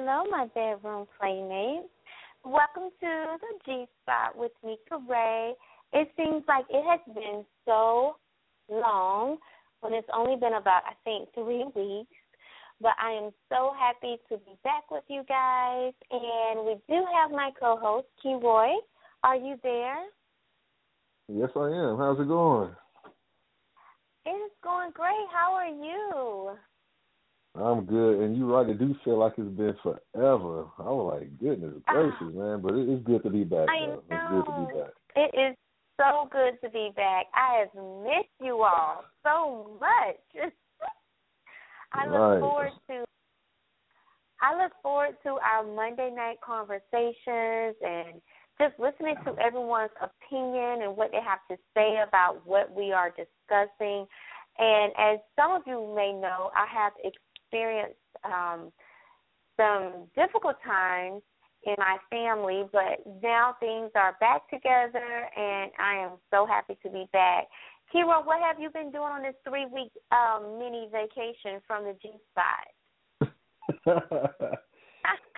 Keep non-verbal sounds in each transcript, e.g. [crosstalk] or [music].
Hello, my bedroom playmates. Welcome to the G Spot with Nika Ray. It seems like it has been so long when it's only been about, I think, three weeks. But I am so happy to be back with you guys. And we do have my co host, Roy. Are you there? Yes, I am. How's it going? It's going great. How are you? I'm good, and you're right. It do feel like it's been forever. I was like, goodness ah. gracious, man! But it, it's good to be back. I know. It's good to be back. It is so good to be back. I have missed you all so much. [laughs] I look right. forward to I look forward to our Monday night conversations and just listening to everyone's opinion and what they have to say about what we are discussing. And as some of you may know, I have experienced um, some difficult times in my family, but now things are back together, and I am so happy to be back. Kira, what have you been doing on this three week um, mini vacation from the G spot? [laughs]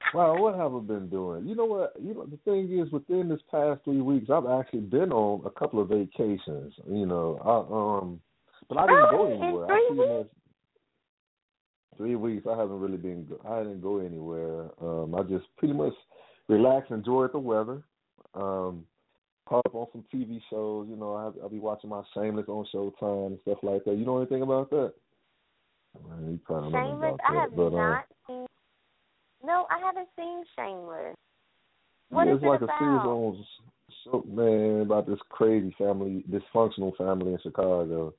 [laughs] wow, what have I been doing? You know what? You know the thing is, within this past three weeks, I've actually been on a couple of vacations. You know, I um, but I didn't go anywhere. three I weeks? Three weeks. I haven't really been. I didn't go anywhere. Um, I just pretty much relaxed, enjoyed the weather. Um, caught up on some TV shows. You know, I, I'll be watching my Shameless on Showtime and stuff like that. You know anything about that? Man, you probably Shameless, I have but, not um, seen. No, I haven't seen Shameless. What yeah, is it's like about? a series on so man about this crazy family, dysfunctional family in Chicago.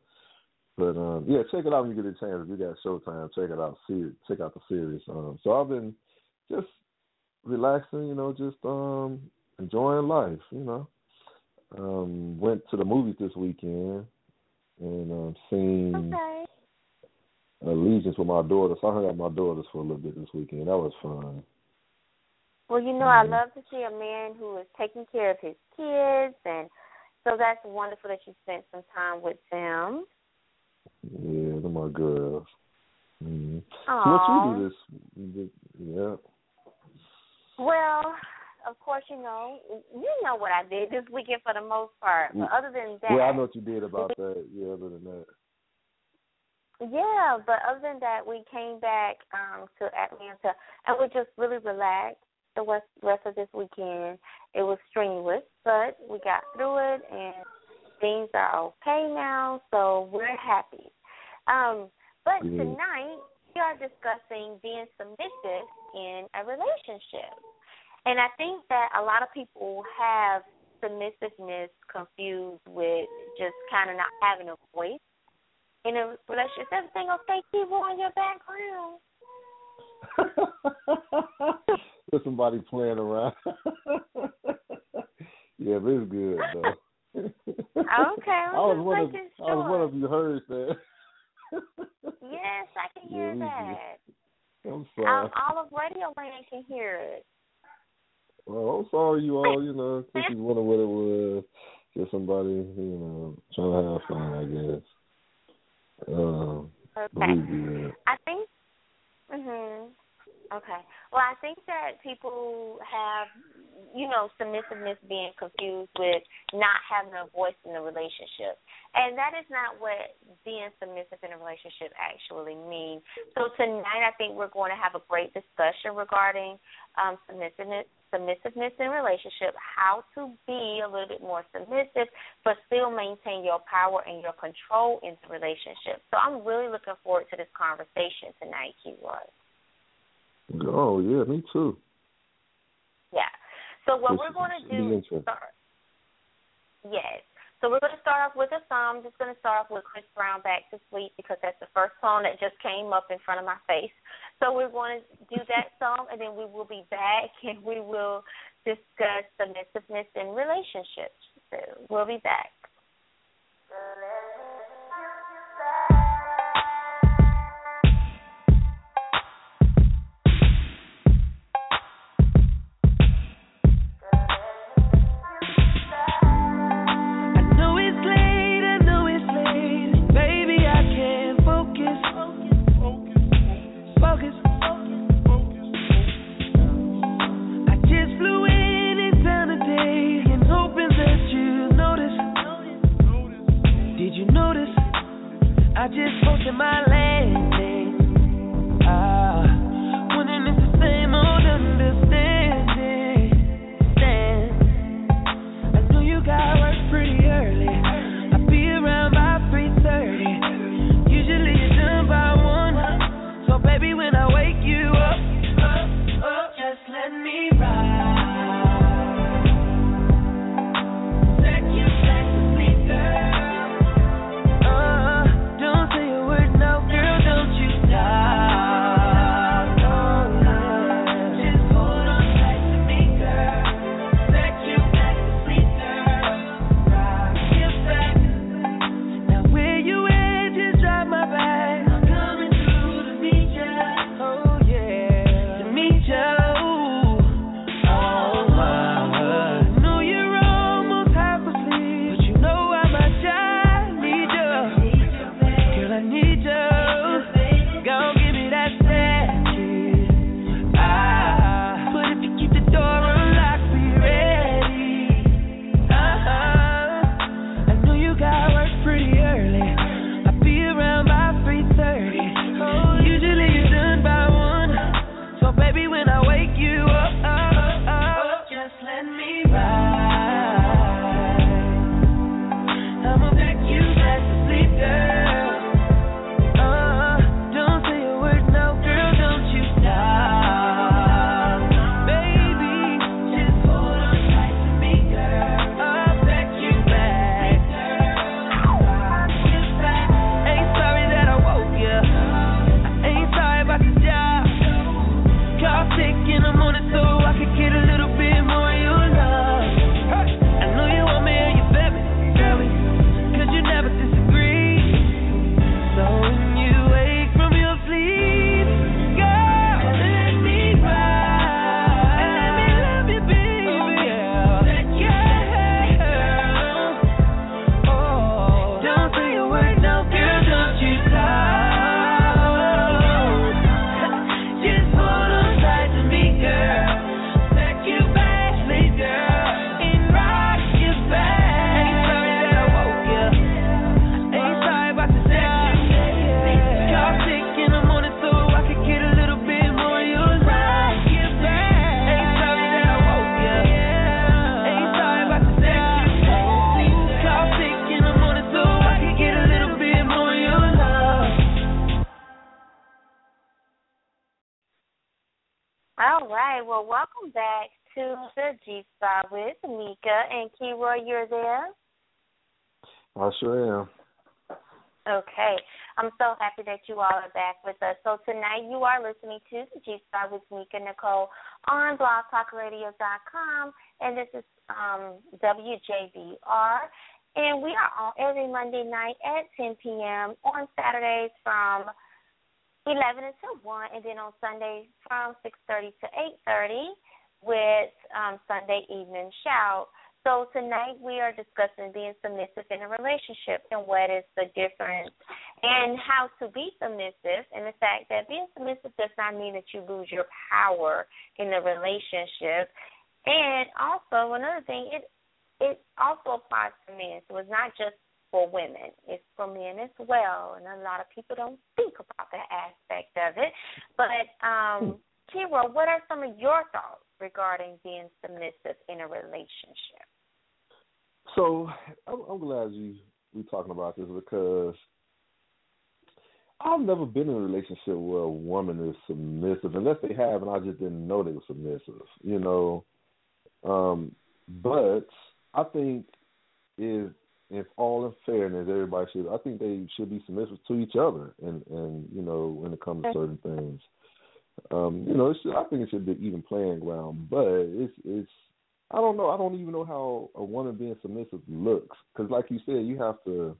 But um, yeah, check it out when you get a chance. If you got Showtime, check it out. See it, check out the series. Um, so I've been just relaxing, you know, just um enjoying life, you know. Um, went to the movies this weekend and um seen okay. Allegiance with my daughters. I hung out with my daughters for a little bit this weekend. That was fun. Well, you know, mm-hmm. I love to see a man who is taking care of his kids, and so that's wonderful that you spent some time with them. Yeah, they're my girls. Mm-hmm. So what you do this? Yeah. Well, of course, you know, you know what I did this weekend for the most part. But other than that, yeah, I know what you did about that. Yeah, other than that. Yeah, but other than that, we came back um to Atlanta and we just really relaxed the rest rest of this weekend. It was strenuous, but we got through it and things are okay now, so we're happy. Um, but mm-hmm. tonight we are discussing being submissive in a relationship. And I think that a lot of people have submissiveness confused with just kind of not having a voice in a relationship. Is everything okay? Keep on your background. [laughs] There's somebody playing around. [laughs] yeah, but it's good though. Okay, I was one of sure. I was one of you heard that. yes, I can hear yeah, that. I'm sorry. Um, all of Radio Land can hear it. Well, I'm sorry you all, you know, this is one of what it was. Just somebody, you know, trying to have fun, I guess. Um, okay. I think. Mhm. Okay. Well, I think that people have, you know, submissiveness being confused with not having a voice in the relationship. And that is not what being submissive in a relationship actually means. So tonight I think we're going to have a great discussion regarding um, submissiveness submissiveness in relationship, how to be a little bit more submissive, but still maintain your power and your control in the relationship. So I'm really looking forward to this conversation tonight, Keyword. Oh yeah, me too. Yeah. So what we're going to do start. Yes. So we're going to start off with a song. I'm just going to start off with Chris Brown, "Back to Sleep," because that's the first song that just came up in front of my face. So we're going to do that [laughs] song, and then we will be back and we will discuss submissiveness in relationships. So we'll be back. Well, welcome back to the G Spot with Meka and Keyroy. You're there. I sure am. Okay. I'm so happy that you all are back with us. So tonight you are listening to the G Spot with Meka Nicole on blogtalkradio.com and this is um, WJBR. And we are on every Monday night at 10 p.m. on Saturdays from 11 until 1, and then on Sundays from 6.30 to 8.30 with um, Sunday evening shout. So tonight we are discussing being submissive in a relationship and what is the difference and how to be submissive and the fact that being submissive does not mean that you lose your power in the relationship. And also another thing, it it also applies to men. So it's not just for women, it's for men as well. And a lot of people don't think about that aspect of it. But um Kira, what are some of your thoughts regarding being submissive in a relationship? So I'm, I'm glad you we talking about this because I've never been in a relationship where a woman is submissive, unless they have, and I just didn't know they were submissive. You know, um, but I think if if all in fairness, everybody should. I think they should be submissive to each other, and and you know when it comes to certain things. Um, you know, should, I think it should be even playing ground, but it's it's I don't know. I don't even know how a woman being submissive looks because, like you said, you have to.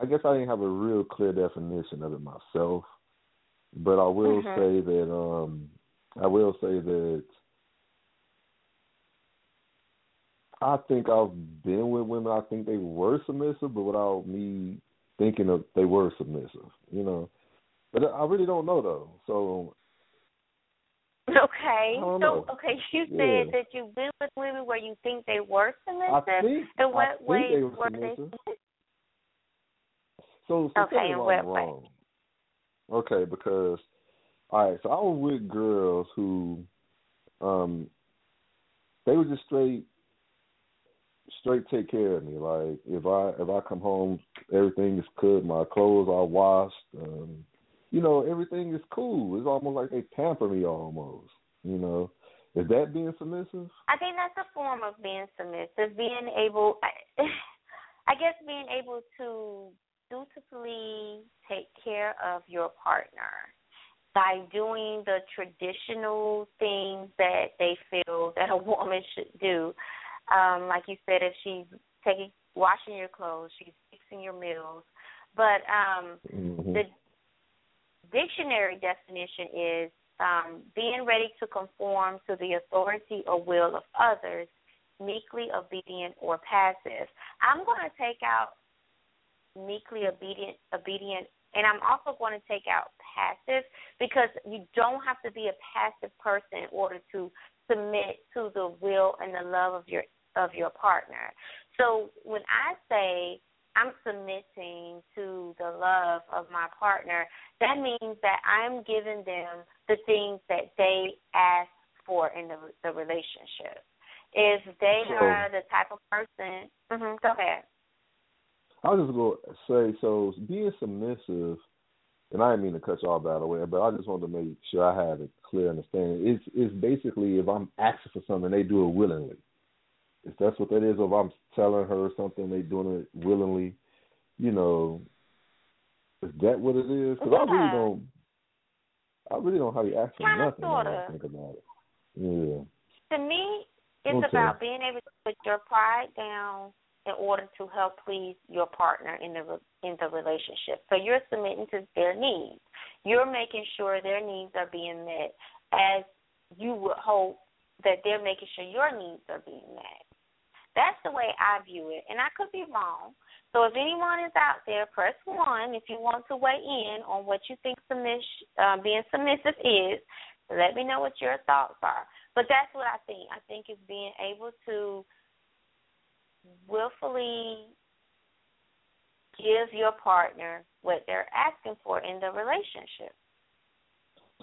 I guess I didn't have a real clear definition of it myself, but I will mm-hmm. say that um I will say that I think I've been with women. I think they were submissive, but without me thinking of they were submissive, you know. But I really don't know though. So Okay. So know. okay, you said that you've been with women where you think they were submissive. I think, in what way they were, were submissive. they? So, so okay, in what wrong. Way? Okay, because all right, so I was with girls who um they were just straight straight take care of me. Like if I if I come home everything is good, my clothes are washed, um you know, everything is cool. It's almost like they pamper me almost. You know, is that being submissive? I think that's a form of being submissive. Being able, I, [laughs] I guess, being able to dutifully take care of your partner by doing the traditional things that they feel that a woman should do. Um, like you said, if she's taking washing your clothes, she's fixing your meals. But um mm-hmm. the dictionary definition is um, being ready to conform to the authority or will of others, meekly obedient or passive. I'm going to take out meekly obedient, obedient, and I'm also going to take out passive because you don't have to be a passive person in order to submit to the will and the love of your of your partner. So when I say I'm submitting to the love of my partner, that means that I'm giving them the things that they ask for in the the relationship. If they so, are the type of person, mm-hmm, go ahead. I was just going to say, so being submissive, and I didn't mean to cut you all by the way, but I just wanted to make sure I had a clear understanding. It's it's basically if I'm asking for something, they do it willingly if that's what that is, or if I'm telling her something, they doing it willingly, you know, is that what it is? Because yeah. I really don't, I really don't have to ask for nothing. Sorta. I think about it. Yeah. To me, it's okay. about being able to put your pride down in order to help please your partner in the in the relationship. So you're submitting to their needs. You're making sure their needs are being met as you would hope that they're making sure your needs are being met. That's the way I view it, and I could be wrong. So if anyone is out there, press one if you want to weigh in on what you think submiss- uh, being submissive is. Let me know what your thoughts are. But that's what I think. I think it's being able to willfully give your partner what they're asking for in the relationship.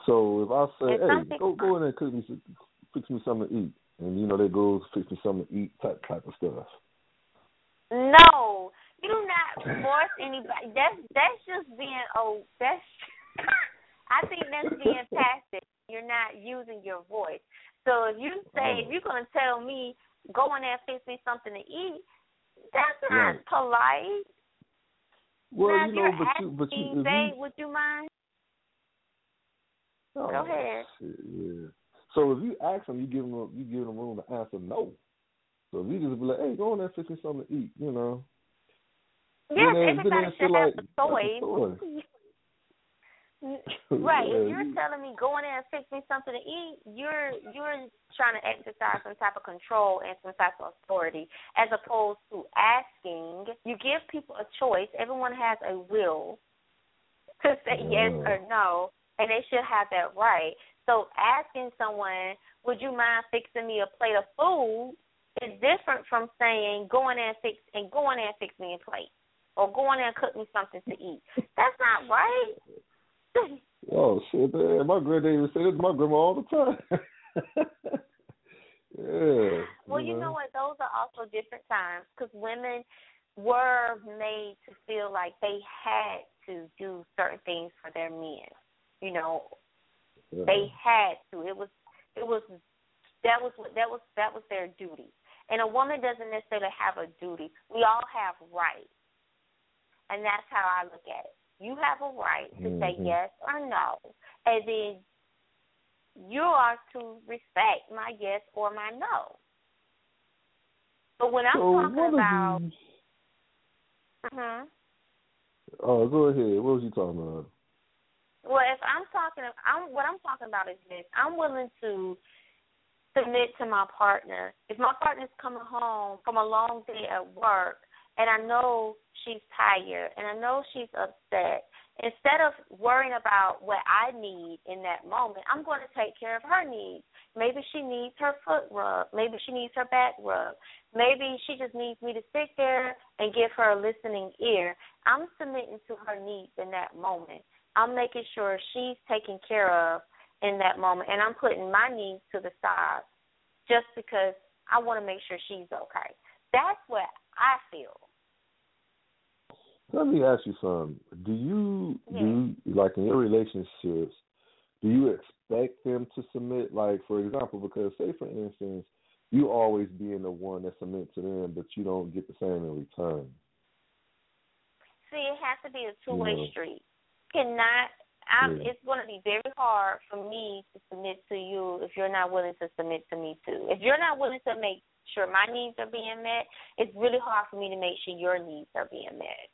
So if I say, "Hey, go go in there and cook me, fix me something to eat," and you know they go fix me something to eat type type of stuff. No, you do not force anybody. That's that's just being oh that's. [laughs] I think that's being [laughs] passive. you're not using your voice. So if you say if you're gonna tell me go in there and fix me something to eat, that's not right. polite. Well, now, you know, but you, but you, they, would you mind? Oh, Go ahead. Shit, yeah. So if you ask them, you give them you give them room to answer no. So if you just be like, hey, go in there fix me something to eat, you know. Yes, then, everybody should have like, a choice. [laughs] [laughs] right. yeah, if you're telling me go in there and fix me something to eat, you're you're trying to exercise some type of control and some type of authority, as opposed to asking. You give people a choice. Everyone has a will to say yes or no, and they should have that right. So asking someone, "Would you mind fixing me a plate of food?" is different from saying, "Go in there and fix and go in there and fix me a plate," or "Go in there and cook me something to eat." That's not right. [laughs] oh shit, man! My granddaddy would say this to my grandma all the time. [laughs] yeah. Well, you know. know what? Those are also different times because women were made to feel like they had to do certain things for their men. You know, they had to. It was it was that was that was that was their duty. And a woman doesn't necessarily have a duty. We all have rights. And that's how I look at it. You have a right to mm-hmm. say yes or no. And then you are to respect my yes or my no. But when I'm so talking about uh-huh. Oh, go ahead. What was you talking about? Well, if I'm talking, I'm what I'm talking about is this: I'm willing to submit to my partner. If my partner's coming home from a long day at work, and I know she's tired, and I know she's upset, instead of worrying about what I need in that moment, I'm going to take care of her needs. Maybe she needs her foot rub. Maybe she needs her back rub. Maybe she just needs me to sit there and give her a listening ear. I'm submitting to her needs in that moment. I'm making sure she's taken care of in that moment, and I'm putting my needs to the side just because I want to make sure she's okay. That's what I feel. Let me ask you something. Do you yeah. do you, like in your relationships? Do you expect them to submit? Like for example, because say for instance, you always being the one that submits to them, but you don't get the same in return. See, it has to be a two way know. street cannot. I'm, yeah. It's going to be very hard for me to submit to you if you're not willing to submit to me too. If you're not willing to make sure my needs are being met, it's really hard for me to make sure your needs are being met.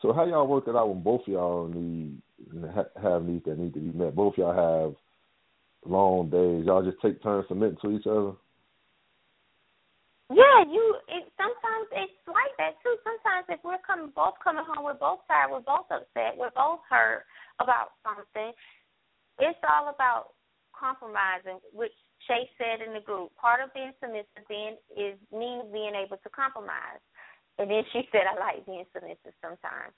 So how y'all work it out when both of y'all need have needs that need to be met? Both of y'all have long days. Y'all just take turns submitting to each other. Yeah, you. It, sometimes it's like that too. Sometimes if we're coming, both coming home, we're both tired, we're both upset, we're both hurt about something. It's all about compromising, which Shay said in the group. Part of being submissive then is me being able to compromise. And then she [laughs] said, I like being submissive sometimes.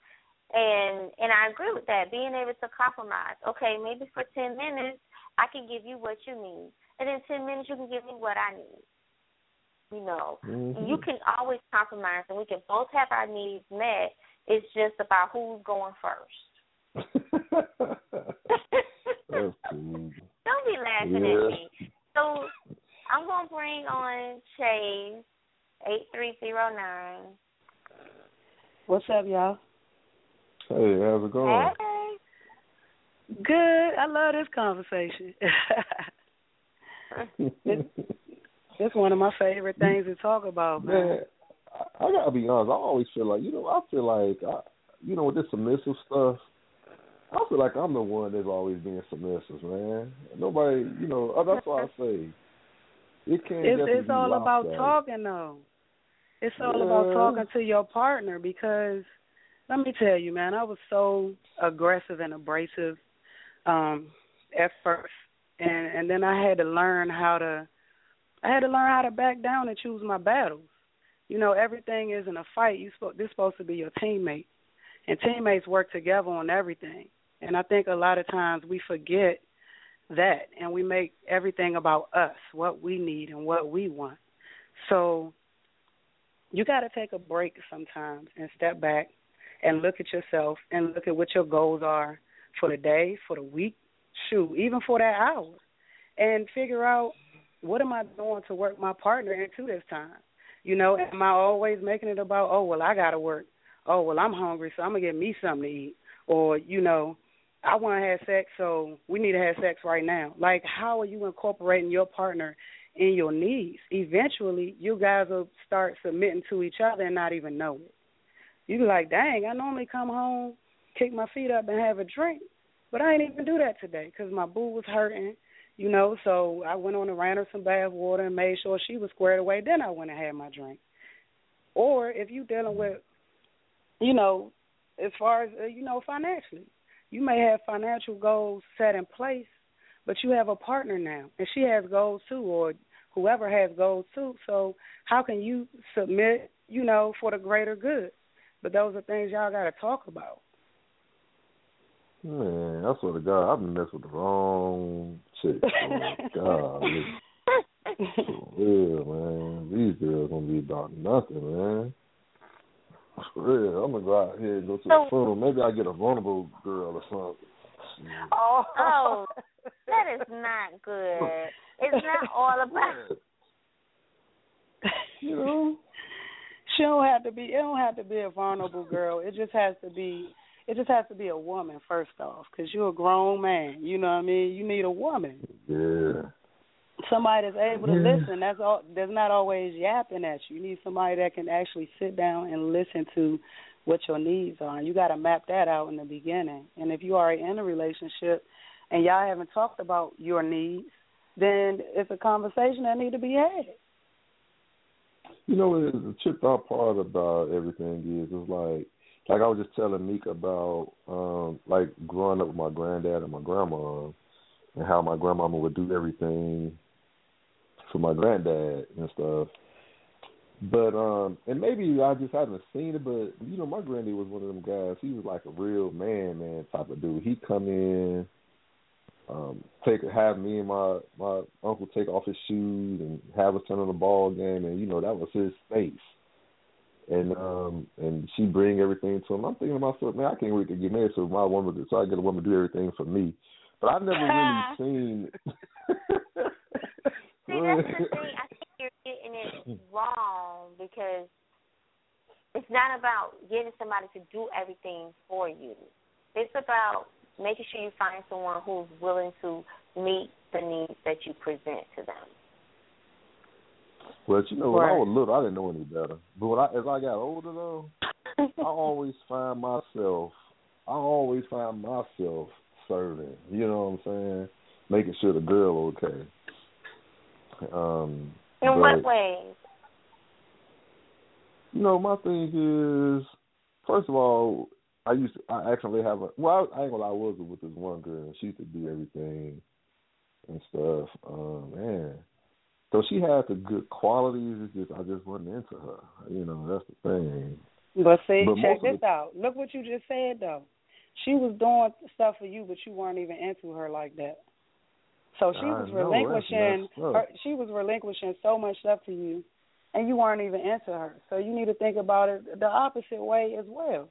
And and I agree with that. Being able to compromise. Okay, maybe for ten minutes I can give you what you need, and then ten minutes you can give me what I need. You know, mm-hmm. you can always compromise, and we can both have our needs met. It's just about who's going first. [laughs] [laughs] Don't be laughing yeah. at me. So I'm gonna bring on Chase eight three zero nine. What's up, y'all? Hey, how's it going? Hey. Good. I love this conversation. [laughs] It's one of my favorite things to talk about. Man, man I, I gotta be honest. I always feel like you know. I feel like I, you know, with this submissive stuff. I feel like I'm the one that's always being submissive, man. Nobody, you know, uh, that's why I [laughs] say it can't. It's, it's all about that. talking, though. It's all yeah. about talking to your partner because let me tell you, man, I was so aggressive and abrasive um at first, and and then I had to learn how to I had to learn how to back down and choose my battles. You know, everything isn't a fight. You sp- this supposed to be your teammate, and teammates work together on everything. And I think a lot of times we forget that, and we make everything about us, what we need and what we want. So you got to take a break sometimes and step back and look at yourself and look at what your goals are for the day, for the week. shoot, even for that hour, and figure out what am I doing to work my partner into this time. You know, am I always making it about, oh well, I gotta work. Oh well, I'm hungry, so I'm gonna get me something to eat. Or you know, I want to have sex, so we need to have sex right now. Like, how are you incorporating your partner in your needs? Eventually, you guys will start submitting to each other and not even know it. You be like, dang, I normally come home, kick my feet up, and have a drink, but I ain't even do that today because my boo was hurting you know, so I went on and ran her some bath water and made sure she was squared away. Then I went and had my drink. Or if you're dealing with, you know, as far as, uh, you know, financially, you may have financial goals set in place, but you have a partner now, and she has goals too, or whoever has goals too. So how can you submit, you know, for the greater good? But those are things y'all got to talk about. Man, I swear to God, I've been messing with the wrong chick. [laughs] Oh, God, for real, man. These girls gonna be about nothing, man. For real, I'm gonna go out here and go to the funeral. Maybe I get a vulnerable girl or something. Oh, oh, that is not good. It's not [laughs] all about. You know, she don't have to be. It don't have to be a vulnerable girl. It just has to be it just has to be a woman first off, because you're a grown man. You know what I mean? You need a woman. Yeah. Somebody that's able to yeah. listen. That's all. That's not always yapping at you. You need somebody that can actually sit down and listen to what your needs are. And you got to map that out in the beginning. And if you are in a relationship and y'all haven't talked about your needs, then it's a conversation that need to be had. You know, the tripped out part about everything is, it's like like I was just telling Meek about um like growing up with my granddad and my grandma and how my grandmama would do everything for my granddad and stuff. But um and maybe I just haven't seen it, but you know, my granddad was one of them guys, he was like a real man man type of dude. He'd come in, um, take have me and my my uncle take off his shoes and have us turn on the ball game and you know, that was his space and um and she bring everything to him. I'm thinking to myself, man, I can't wait to get married so my woman so I get a woman to do everything for me. But I've never really seen [laughs] [laughs] See that's the thing. I think you're getting it wrong because it's not about getting somebody to do everything for you. It's about making sure you find someone who's willing to meet the needs that you present to them. But you know, when I was little, I didn't know any better. But when I, as I got older, though, [laughs] I always find myself, I always find myself serving. You know what I'm saying? Making sure the girl okay. Um, In but, what ways? You know, my thing is, first of all, I used to, I actually have a well, I ain't gonna lie, I was with this one girl. She used to do everything and stuff. Um, man, so she had the good qualities. It's just I just wasn't into her. You know, that's the thing. But see, but check this the... out. Look what you just said though. She was doing stuff for you, but you weren't even into her like that. So she was relinquishing. Her, she was relinquishing so much stuff to you, and you weren't even into her. So you need to think about it the opposite way as well.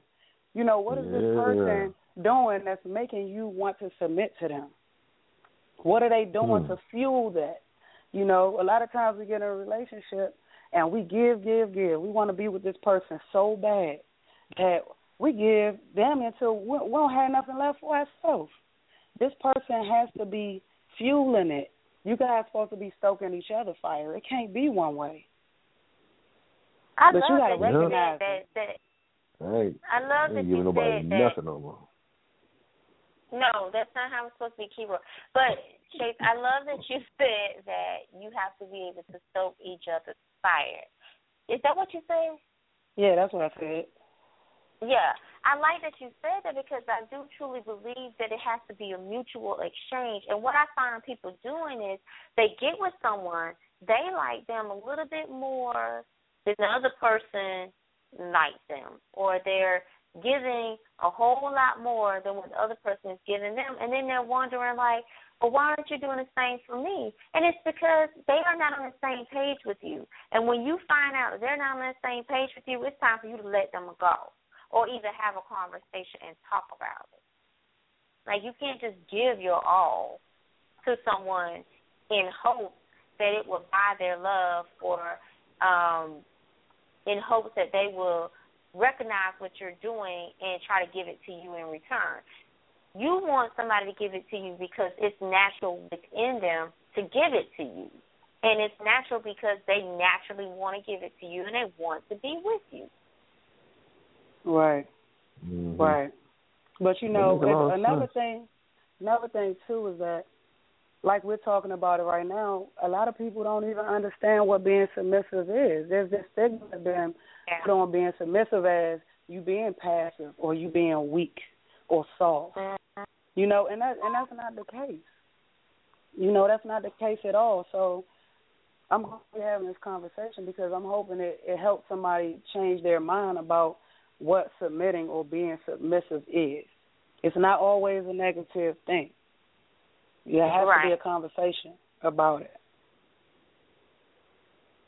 You know, what is yeah. this person doing that's making you want to submit to them? What are they doing hmm. to fuel that? You know, a lot of times we get in a relationship and we give, give, give. We want to be with this person so bad that we give them until we don't have nothing left for ourselves. This person has to be fueling it. You guys supposed to be stoking each other fire. It can't be one way. I but love you gotta that recognize that, that, that, I love that you nobody said nothing that. no more. No, that's not how it's supposed to be keyword. But Chase, I love that you [laughs] said that you have to be able to stoke each other's fire. Is that what you said? Yeah, that's what I said. Yeah, I like that you said that because I do truly believe that it has to be a mutual exchange. And what I find people doing is they get with someone, they like them a little bit more than the other person likes them, or they're giving a whole lot more than what the other person is giving them, and then they're wondering like, well, why aren't you doing the same for me? And it's because they are not on the same page with you. And when you find out they're not on the same page with you, it's time for you to let them go, or either have a conversation and talk about it. Like you can't just give your all to someone in hope that it will buy their love or um in hopes that they will recognize what you're doing and try to give it to you in return. You want somebody to give it to you because it's natural within them to give it to you. And it's natural because they naturally want to give it to you and they want to be with you. Right. Mm-hmm. Right. But you know, another thing another thing too is that like we're talking about it right now, a lot of people don't even understand what being submissive is. There's this stigma being yeah. Put on being submissive as you being passive or you being weak or soft. You know, and that and that's not the case. You know, that's not the case at all. So I'm having this conversation because I'm hoping it, it helps somebody change their mind about what submitting or being submissive is. It's not always a negative thing. There has right. to be a conversation about it.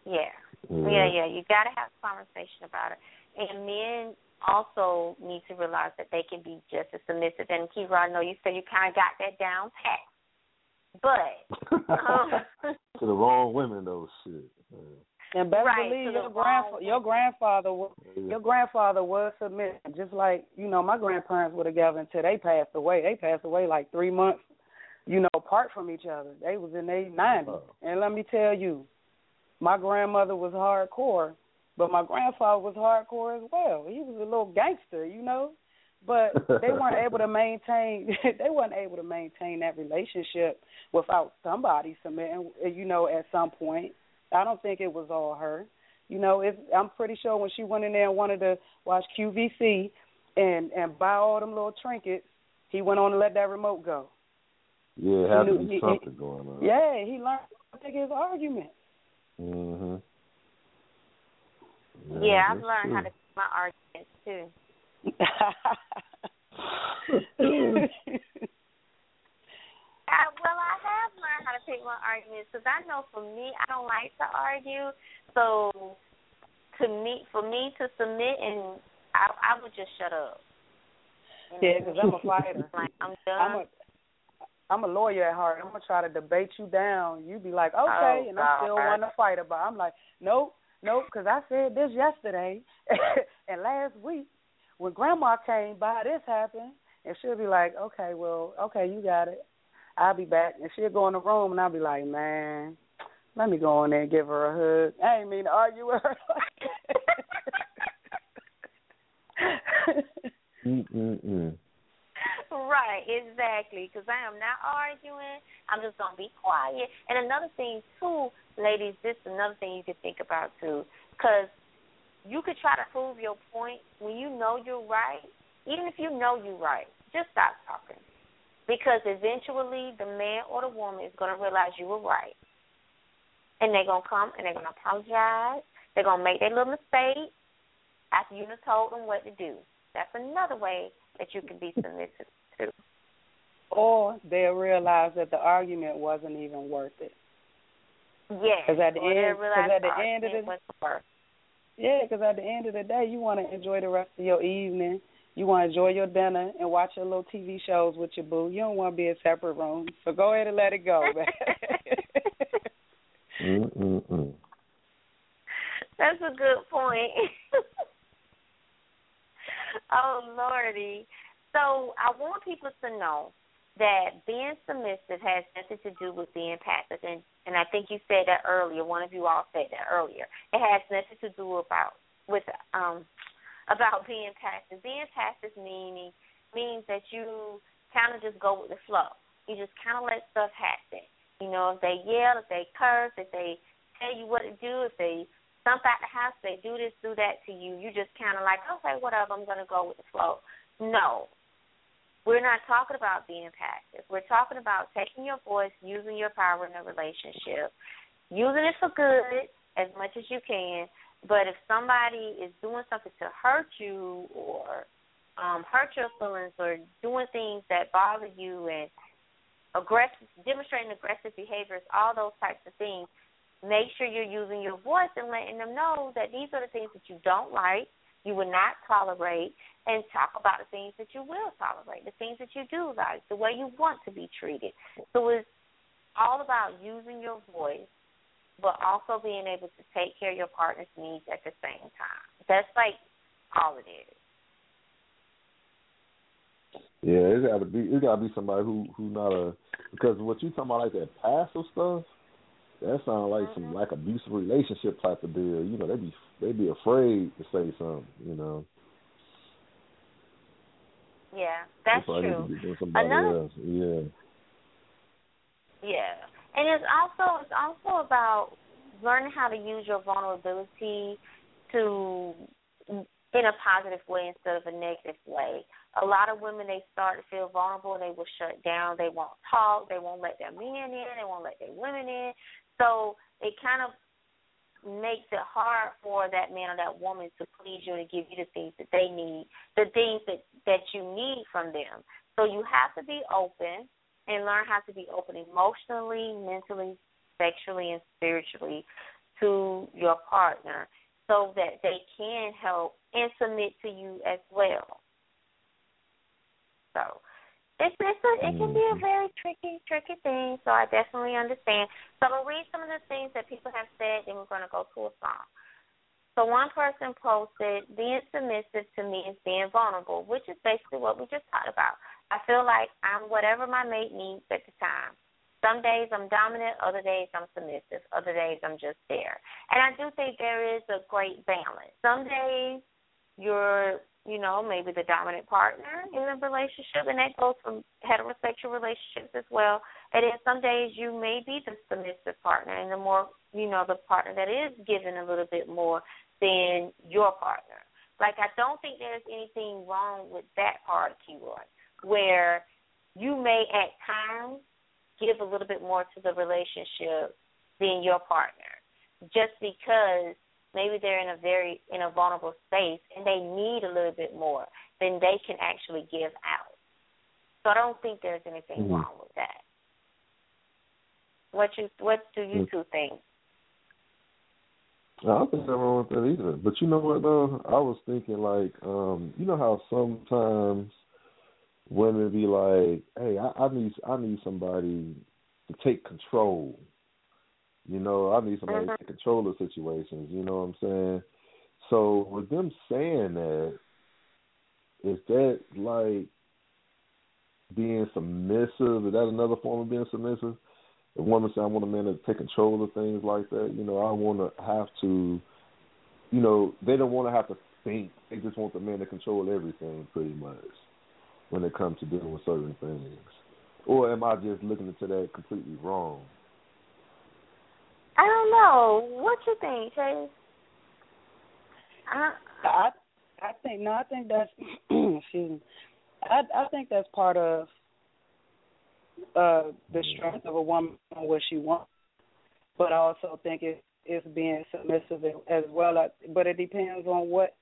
Yeah. Mm. Yeah, yeah. You got to have a conversation about it. And men also need to realize that they can be just as submissive. And Kira, I know you said you kind of got that down pat. But um, [laughs] to the wrong women, though, shit. And best right, believe your grandfather, your grandfather, was, yeah. your grandfather was submissive. Just like you know, my grandparents were together until they passed away. They passed away like three months you know, apart from each other. They was in their nineties. Oh. And let me tell you, my grandmother was hardcore, but my grandfather was hardcore as well. He was a little gangster, you know. But they weren't [laughs] able to maintain [laughs] they weren't able to maintain that relationship without somebody submitting you know, at some point. I don't think it was all her. You know, if I'm pretty sure when she went in there and wanted to watch QVC and and buy all them little trinkets, he went on to let that remote go. Yeah, it had to be something going on. Yeah, he learned to pick his argument. Mhm. Yeah, yeah I've learned true. how to pick my arguments too. I, [laughs] well, I have learned how to pick my arguments because I know for me, I don't like to argue. So, to me, for me to submit, and I, I would just shut up. Yeah, because I'm a fighter. like I'm done. I'm a, I'm a lawyer at heart. I'm gonna try to debate you down. You be like, okay, oh, and I still want to fight about. I'm like, nope, nope, because I said this yesterday [laughs] and last week when Grandma came by, this happened, and she'll be like, okay, well, okay, you got it. I'll be back, and she'll go in the room, and I'll be like, man, let me go in there and give her a hug. I ain't mean to argue with her. Mm-mm-mm. Right, exactly. Because I am not arguing. I'm just gonna be quiet. And another thing too, ladies, this is another thing you could think about too. Because you could try to prove your point when you know you're right. Even if you know you're right, just stop talking. Because eventually, the man or the woman is gonna realize you were right, and they're gonna come and they're gonna apologize. They're gonna make their little mistake after you have told them what to do. That's another way that you can be submissive too. Or they'll realize that the argument wasn't even worth it. Yeah. Because at the end, cause at the, the end of the worth. yeah, because at the end of the day, you want to enjoy the rest of your evening. You want to enjoy your dinner and watch your little TV shows with your boo. You don't want to be in separate rooms. So go ahead and let it go. [laughs] [laughs] Mm-mm-mm. That's a good point. [laughs] oh lordy. So I want people to know that being submissive has nothing to do with being passive, and and I think you said that earlier. One of you all said that earlier. It has nothing to do about with um about being passive. Being passive meaning means that you kind of just go with the flow. You just kind of let stuff happen. You know, if they yell, if they curse, if they tell you what to do, if they stomp out the house, they do this, do that to you. You just kind of like, okay, whatever. I'm gonna go with the flow. No, we're not talking about being passive. We're talking about taking your voice, using your power in a relationship, using it for good as much as you can. But if somebody is doing something to hurt you or um, hurt your feelings or doing things that bother you and aggressive, demonstrating aggressive behaviors, all those types of things, make sure you're using your voice and letting them know that these are the things that you don't like, you would not tolerate, and talk about the things that you will tolerate, the things that you do like, the way you want to be treated. So it's all about using your voice, but also being able to take care of your partner's needs at the same time. That's like all it is. Yeah, it gotta be it gotta be somebody who who not a because what you talking about like that passive stuff, that sounds like mm-hmm. some like abusive relationship type of deal. You know, they'd be they'd be afraid to say something. You know. Yeah, that's true. Another, else. Yeah. Yeah, and it's also it's also about learning how to use your vulnerability to in a positive way instead of a negative way. A lot of women they start to feel vulnerable they will shut down. They won't talk. They won't let their men in. They won't let their women in. So it kind of makes it hard for that man or that woman to please you and give you the things that they need, the things that that you need from them. So you have to be open and learn how to be open emotionally, mentally, sexually, and spiritually to your partner so that they can help and submit to you as well. So it's, it's a, it can be a mm-hmm. very tricky, tricky thing. So I definitely understand. So I'm gonna read some of the things that people have said, and we're gonna go to a song. So one person posted, "Being submissive to me is being vulnerable," which is basically what we just talked about. I feel like I'm whatever my mate needs at the time. Some days I'm dominant, other days I'm submissive, other days I'm just there. And I do think there is a great balance. Some days you're you know, maybe the dominant partner in the relationship, and that goes for heterosexual relationships as well. And then some days you may be the submissive partner, and the more, you know, the partner that is given a little bit more than your partner. Like, I don't think there's anything wrong with that part, of keyword, where you may at times give a little bit more to the relationship than your partner, just because maybe they're in a very in a vulnerable space and they need a little bit more than they can actually give out. So I don't think there's anything mm-hmm. wrong with that. What you what do you mm-hmm. two think? I don't think nothing wrong with that either. But you know what though? I was thinking like, um, you know how sometimes women be like, Hey, I, I need I need somebody to take control you know, I need somebody mm-hmm. to control the situations. You know what I'm saying? So with them saying that, is that like being submissive? Is that another form of being submissive? If women say I want a man to take control of things like that, you know, I want to have to, you know, they don't want to have to think. They just want the man to control everything, pretty much, when it comes to dealing with certain things. Or am I just looking into that completely wrong? I don't know. What you think, Chase? I I I think no, I think that's [clears throat] excuse me. I I think that's part of uh the strength of a woman what she wants. But I also think it it's being submissive as well. But it depends on what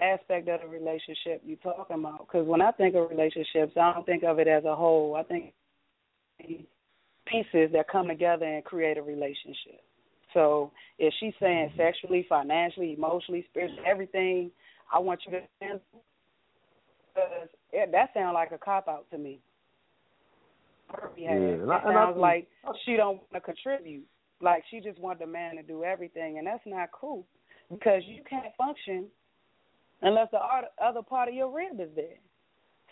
aspect of the relationship you're talking about. Because when I think of relationships, I don't think of it as a whole. I think pieces that come together and create a relationship. So if she's saying sexually, financially, emotionally, spiritually, everything, I want you to handle. Because that sounds like a cop out to me. Yeah, and I, it sounds I, like she don't want to contribute. Like she just want the man to do everything, and that's not cool because you can't function unless the other part of your rib is there.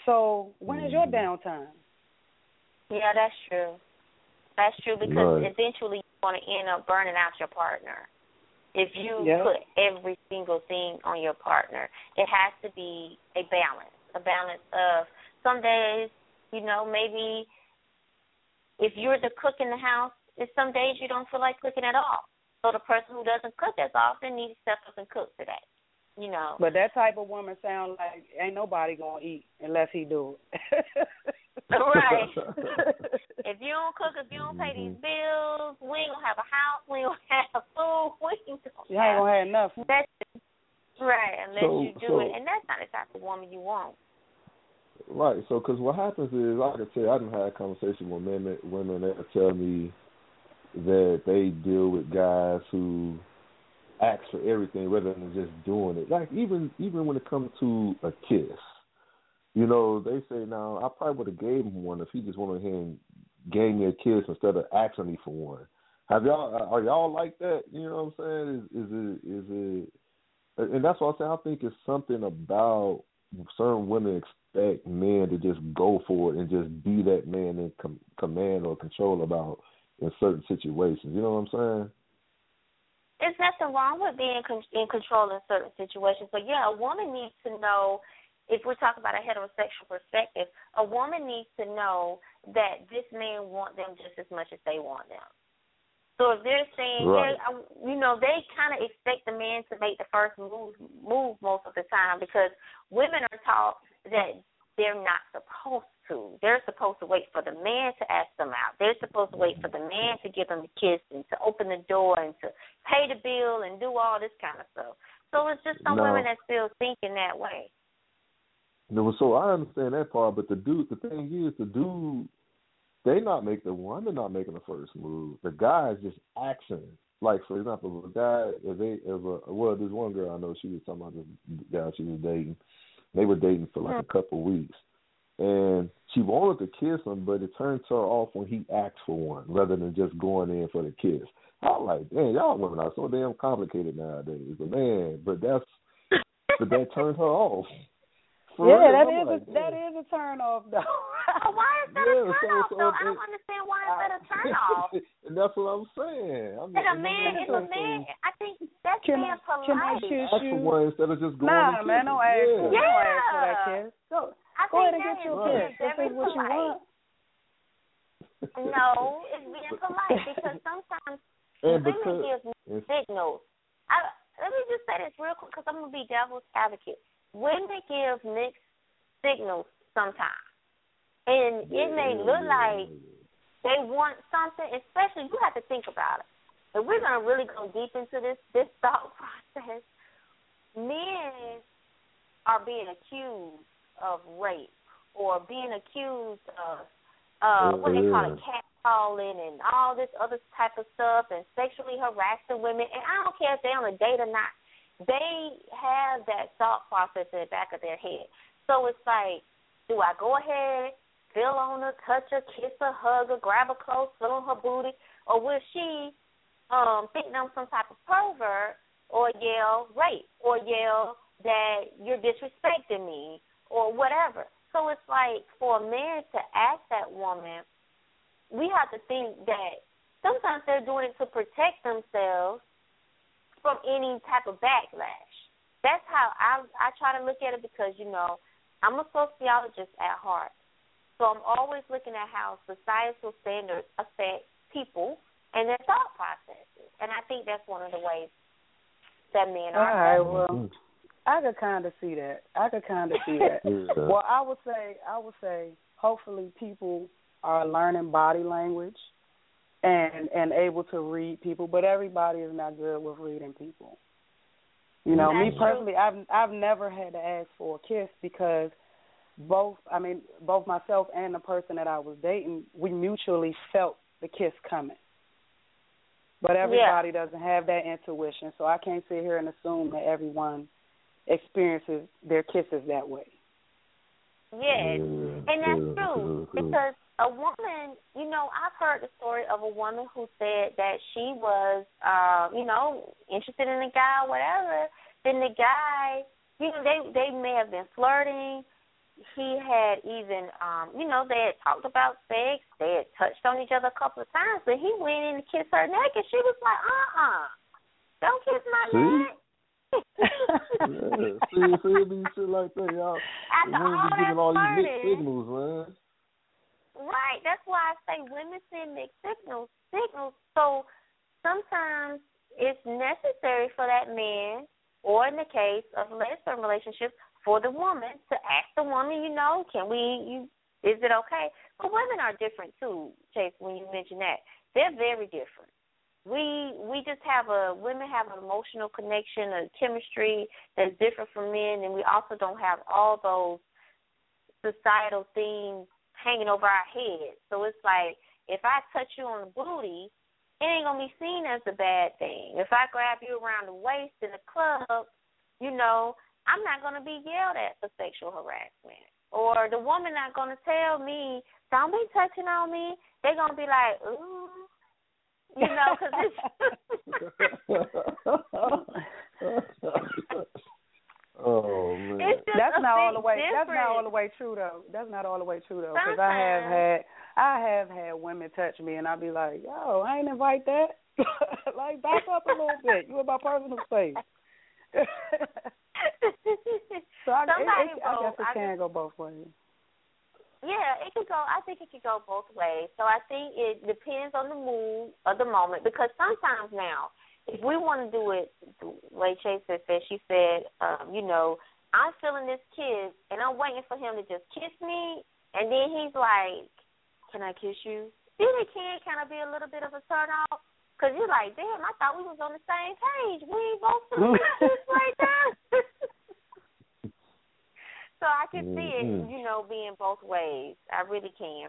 So when is your mm-hmm. downtime? Yeah, that's true. That's true because right. eventually you want to end up burning out your partner. If you yeah. put every single thing on your partner, it has to be a balance. A balance of some days, you know, maybe if you're the cook in the house, it's some days you don't feel like cooking at all. So the person who doesn't cook as often needs to step up and cook today. You know. But that type of woman sounds like ain't nobody gonna eat unless he do it. [laughs] right. [laughs] if you don't cook, if you don't pay these mm-hmm. bills, we ain't gonna have a house, we ain't gonna [laughs] have food, we ain't gonna you ain't gonna have enough. That's right, unless so, you do so, it, and that's not the type of woman you want. Right. So, because what happens is, like I said, I didn't have a conversation with women, women that tell me that they deal with guys who ask for everything rather than just doing it. Like even even when it comes to a kiss, you know, they say now I probably would have gave him one if he just went ahead and gave me a kiss instead of asking me for one. Have y'all uh, are y'all like that? You know what I'm saying? Is, is it is it? And that's what I say. I think it's something about certain women expect men to just go for it and just be that man in com- command or control about in certain situations. You know what I'm saying? There's nothing wrong with being in control in certain situations, but yeah, a woman needs to know. If we're talking about a heterosexual perspective, a woman needs to know that this man wants them just as much as they want them. So if they're saying, right. hey, you know, they kind of expect the man to make the first move, move most of the time because women are taught that they're not supposed to. They're supposed to wait for the man to ask them out. They're supposed to wait for the man to give them a kiss and to open the door and to pay the bill and do all this kind of stuff. So it's just some no. women that still thinking that way. So I understand that part, but the dude, the thing is, the dude, they not make the one, they're not making the first move. The guy is just acting. Like for example, a guy, if they, if a, well, this one girl I know, she was talking about this guy she was dating. They were dating for like a couple weeks, and she wanted to kiss him, but it turns her off when he asked for one, rather than just going in for the kiss. I'm like, damn, y'all women are so damn complicated nowadays. But man, but that's but that turned her off. For yeah, real, that I'm is like, a, that is a turn off though. why is that Yeah, a turn off? so though? it- I don't understand why is that a turn off. [laughs] and that's what I'm saying. I mean, And a man, and and a man, I think that's Can being I- can I polite. kiss ask you? one instead of just going. Nah, and man, don't ask for yeah. don't ask for that kiss. Go I go ahead and get is your Right. kiss. being This very is what you want. No, it's being polite because sometimes [laughs] And women because give signals. I, let me just say this real quick because I'm gonna be devil's advocate. Women give mixed signals sometimes, and it may look like they want something. Especially, you have to think about it. If we're gonna really go deep into this this thought [laughs] process, men are being accused of rape or being accused of uh what they call it catcalling and all this other type of stuff and sexually harassing women and I don't care if they're on a date or not. They have that thought process in the back of their head. So it's like, do I go ahead, feel on her, touch her, kiss her, hug her, grab her close, feel on her booty, or will she um think I'm some type of pervert or yell rape or yell that you're disrespecting me or whatever. So it's like for a man to ask that woman, we have to think that sometimes they're doing it to protect themselves from any type of backlash. That's how I I try to look at it because you know I'm a sociologist at heart, so I'm always looking at how societal standards affect people and their thought processes, and I think that's one of the ways that men All are. right, well, I could kind of see that. I could kind of see [laughs] that. Well, I would say, I would say, hopefully, people are learning body language and and able to read people, but everybody is not good with reading people. You know, me That's true. personally, I've I've never had to ask for a kiss because both, I mean, both myself and the person that I was dating, we mutually felt the kiss coming. But everybody doesn't have that intuition, so I can't sit here and assume that everyone experiences their kisses that way. Yes, Yeah, and that's true because a woman, you know, I've heard the story of a woman who said that she was, uh, you know, interested in a guy or whatever. Then the guy, you know, they they may have been flirting. He had even, um, you know, they had talked about sex. They had touched on each other a couple of times, but he went in to kiss her neck, and she was like, "Uh, uh-uh, uh, don't kiss my neck." Yeah. See, see, it be shit like that, y'all. After Women all be giving all these mixed signals, man. Right. That's why I say women send mixed signals. Signals. So sometimes it's necessary for that man, or in the case of term relationships, for the woman to ask the woman, you know, can we? You, is it okay? But women are different too, Chase. When you mention that, they're very different. We we just have a women have an emotional connection, a chemistry that's different from men, and we also don't have all those societal things hanging over our heads. So it's like if I touch you on the booty, it ain't gonna be seen as a bad thing. If I grab you around the waist in the club, you know, I'm not gonna be yelled at for sexual harassment. Or the woman not gonna tell me, "Don't be touching on me." They're gonna be like, "Ooh," you know, because it's. [laughs] oh man, that's not all the way. Different. That's not all the way true though. That's not all the way true though, because I have had I have had women touch me, and I'll be like, "Yo, I ain't invite that." [laughs] like, back up a little bit. You in my personal space. [laughs] so I, Somebody it, it, I guess it I can just, go both ways. Yeah, it could go. I think it could go both ways. So I think it depends on the mood of the moment because sometimes now, if we want to do it the way Chase said, she said, um, you know, I'm feeling this kiss and I'm waiting for him to just kiss me, and then he's like, "Can I kiss you?" Then it can kind of be a little bit of a turn off because you're like, "Damn, I thought we was on the same page. We ain't both feeling [laughs] kiss right now." [laughs] So I can see it, Mm-hmm. you know, being both ways. I really can.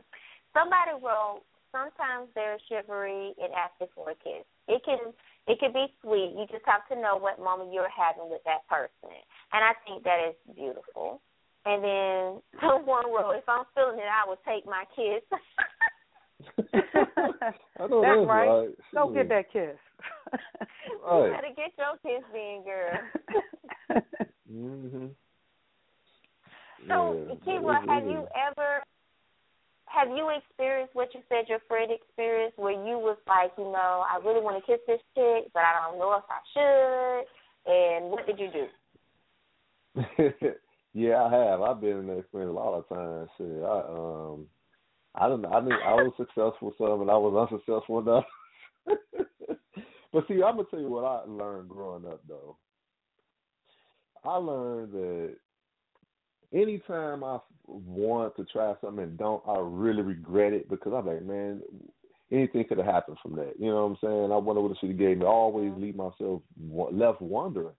Somebody wrote, sometimes they're shivery and asking for a kiss. It can it can be sweet. You just have to know what moment you're having with that person. And I think that is beautiful. And then [laughs] someone wrote, if I'm feeling it, I will take my kiss. [laughs] I know [laughs] that's that's right. right. Go get that kiss. You Right. better get your kiss in, girl. Mm Mhm. So, yeah, Kiwa, have you ever have you experienced what you said your friend experienced where you was like, you know, I really want to kiss this chick, but I don't know if I should and what did you do? [laughs] yeah, I have. I've been in that experience a lot of times. Shit, I um, I don't. Know. I didn't. I was successful some, and I was unsuccessful enough. [laughs] but see, I'm gonna tell you what I learned growing up, though. I learned that anytime I want to try something and don't, I really regret it because I'm like, man, anything could have happened from that. You know what I'm saying? I wonder what it have gave me. I always leave myself left wondering,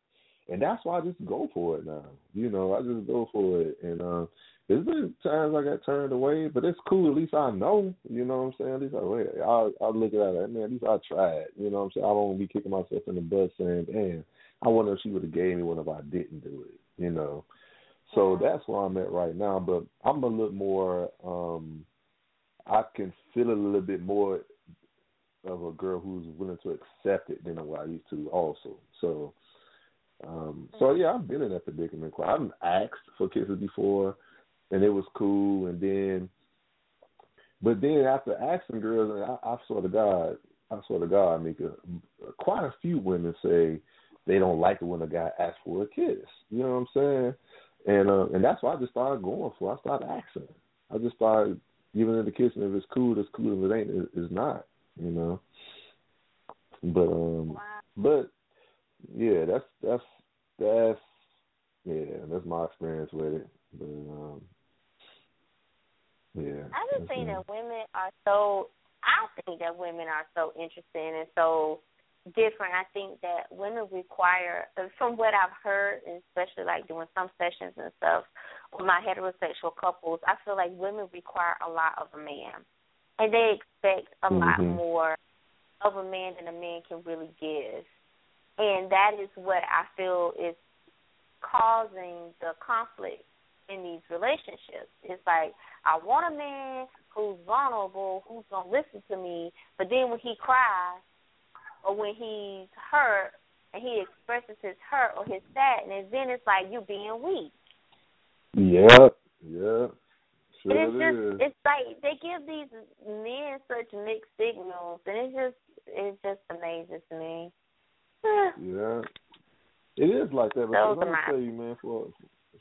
and that's why I just go for it now. You know, I just go for it, and uh, there's been times I got turned away, but it's cool. At least I know. You know what I'm saying? At least I. I I look at it like, man. At least I tried. You know what I'm saying? I don't want to be kicking myself in the butt saying, man, I wonder if she would have gave me one if I didn't do it. You know. So that's where I'm at right now. But I'm a little more. um I can feel a little bit more of a girl who's willing to accept it than what I used to. Also, so. Um, so yeah, I've been in that predicament. quite- I've asked for kisses before, and it was cool. And then, but then after asking girls, and I, I swear to God, I swear to God, Meka, quite a few women say they don't like it when a guy asks for a kiss. You know what I'm saying? And uh, and that's why I just started going for. it. I started asking. I just started giving it a kiss, and if it's cool, it's cool. If it ain't, it- it's not. You know. But um, Wow. but yeah, that's that's that's yeah, that's my experience with it. But um, yeah. I just think that women are so. I think that women are so interesting and so different. I think that women require, from what I've heard, especially like doing some sessions and stuff with my heterosexual couples, I feel like women require a lot of a man, and they expect a lot Mhm. more of a man than a man can really give, and that is what I feel is causing the conflict in these relationships. It's like I want a man who's vulnerable, who's gonna listen to me, but then when he cries or when he's hurt and he expresses his hurt or his sadness, then it's like you being weak. Yeah, yeah. Sure it's it just is. it's like they give these men such mixed signals and it's just it just amazes me. [sighs] Yeah. It is like that because I'm gonna tell you, man, for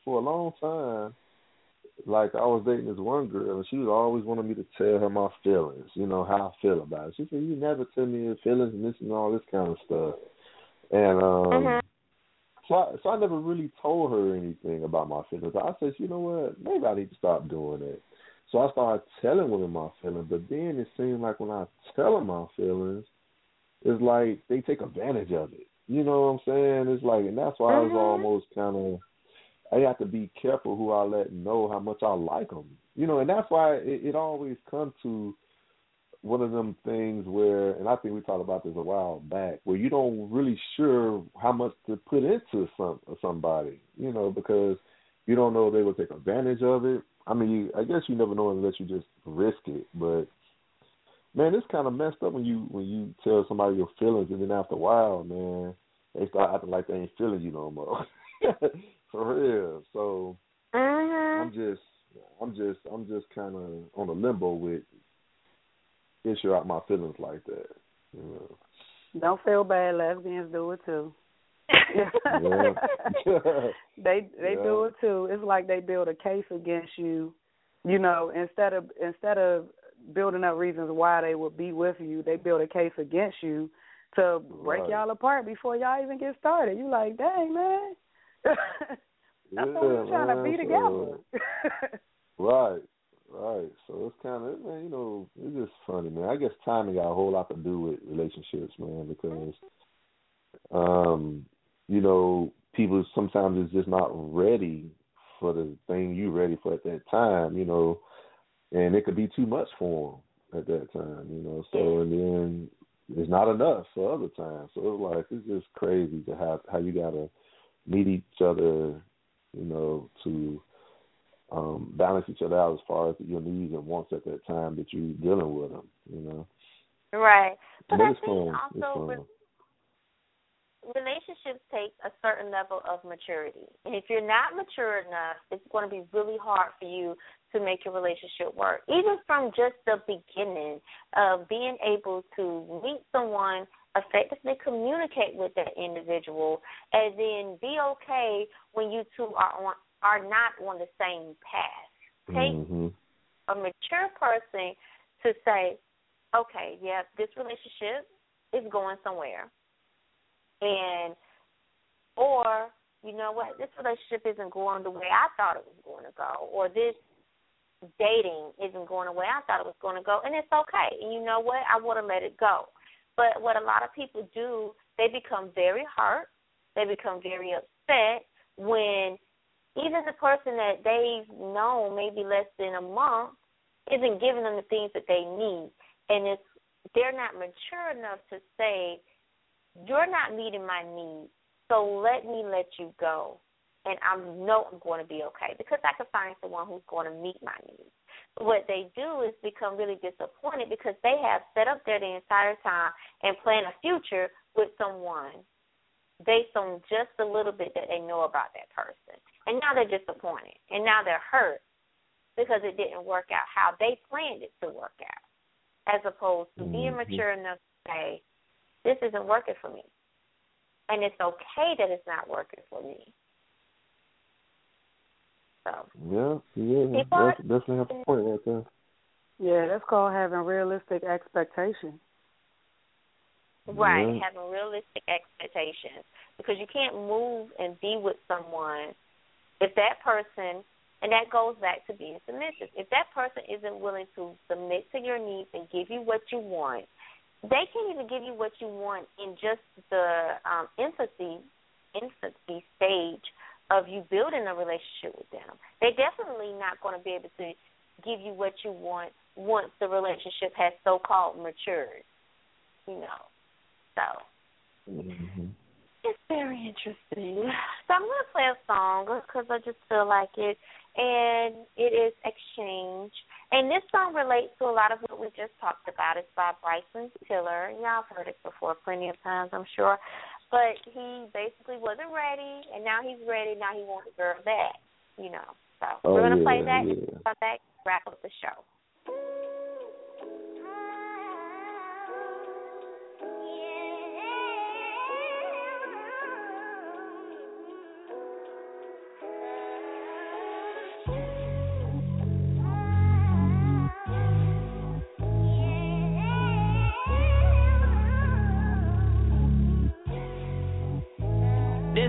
for a long time, like I was dating this one girl and she was always wanting me to tell her my feelings, you know, how I feel about it. She said, You never tell me your feelings and this and all this kind of stuff. And um Mhm. so I so I never really told her anything about my feelings. I said, you know what, maybe I need to stop doing it. So I started telling women my feelings, but then it seemed like when I tell them my feelings, it's like they take advantage of it. You know what I'm saying? It's like, and that's why I was Mhm. almost kind of. I have to be careful who I let know how much I like them. You know, and that's why it, it always comes to one of them things where, and I think we talked about this a while back, where you don't really sure how much to put into some somebody, you know, because you don't know if they will take advantage of it. I mean, you, I guess you never know unless you just risk it. But man, it's kind of messed up when you when you tell somebody your feelings, and then after a while, man, they start acting like they ain't feeling you no more. [laughs] For real. So mm-hmm. I'm just, I'm just, I'm just kind of on a limbo with issue out my feelings like that. You know. Don't feel bad. Lesbians do it too. yeah. [laughs] they they yeah. do it too. It's like they build a case against you. You know, instead of instead of building up reasons why they would be with you, they build a case against you to break right. y'all apart before y'all even get started. You like, dang man. [laughs] That's yeah, what we're trying man, to be so, together. [laughs] right. Right. So it's kind of, man, you know, it's just funny, man. I guess timing got a whole lot to do with relationships, man, because, um, you know, people sometimes is just not ready for the thing you ready for at that time, you know, and it could be too much for them at that time, you know. So and then it's not enough for other times. So it's like it's just crazy to have how you gotta meet each other, you know, to um, balance each other out as far as your needs and wants at that time that you're dealing with them. You know. Right. But, but I think fun. also relationships take a certain level of maturity, and if you're not mature enough, it's going to be really hard for you to make your relationship work. Even from just the beginning of being able to meet someone effectively communicate with that individual and then be okay when you two are on are not on the same path. Take mm-hmm. a mature person to say, okay, yeah, this relationship is going somewhere. And, or, you know what, this relationship isn't going the way I thought it was going to go, or this dating isn't going the way I thought it was going to go, and it's okay. And you know what, I want to let it go. But what a lot of people do, they become very hurt, they become very upset when even the person that they've known maybe less than a month isn't giving them the things that they need. And it's they're not mature enough to say, You're not meeting my needs, so let me let you go. And I know I'm going to be okay because I can find someone who's going to meet my needs. What they do is become really disappointed because they have set up there the entire time and plan a future with someone based on just a little bit that they know about that person. And now they're disappointed. And now they're hurt because it didn't work out how they planned it to work out. As opposed to being Mm-hmm. mature enough to say, This isn't working for me. And it's okay that it's not working for me. So Yeah, yeah, People that's definitely have a point right there. yeah, that's called having realistic expectations. Right, Yeah. having realistic expectations because you can't move and be with someone if that person, and that goes back to being submissive. If that person isn't willing to submit to your needs and give you what you want, they can't even give you what you want in just the um, infancy infancy stage of you building a relationship with them. They're definitely not going to be able to give you what you want once the relationship has so called matured. You know. So Mm-hmm. it's very interesting. So I'm going to play a song because I just feel like it, and it is Exchange. And this song relates to a lot of what we just talked about. It's by Bryson Tiller. Y'all have heard it before plenty of times, I'm sure. But he basically wasn't ready, and now he's ready. Now he wants the girl back, you know. So Oh, we're going to yeah, play that yeah. and come back, wrap up the show.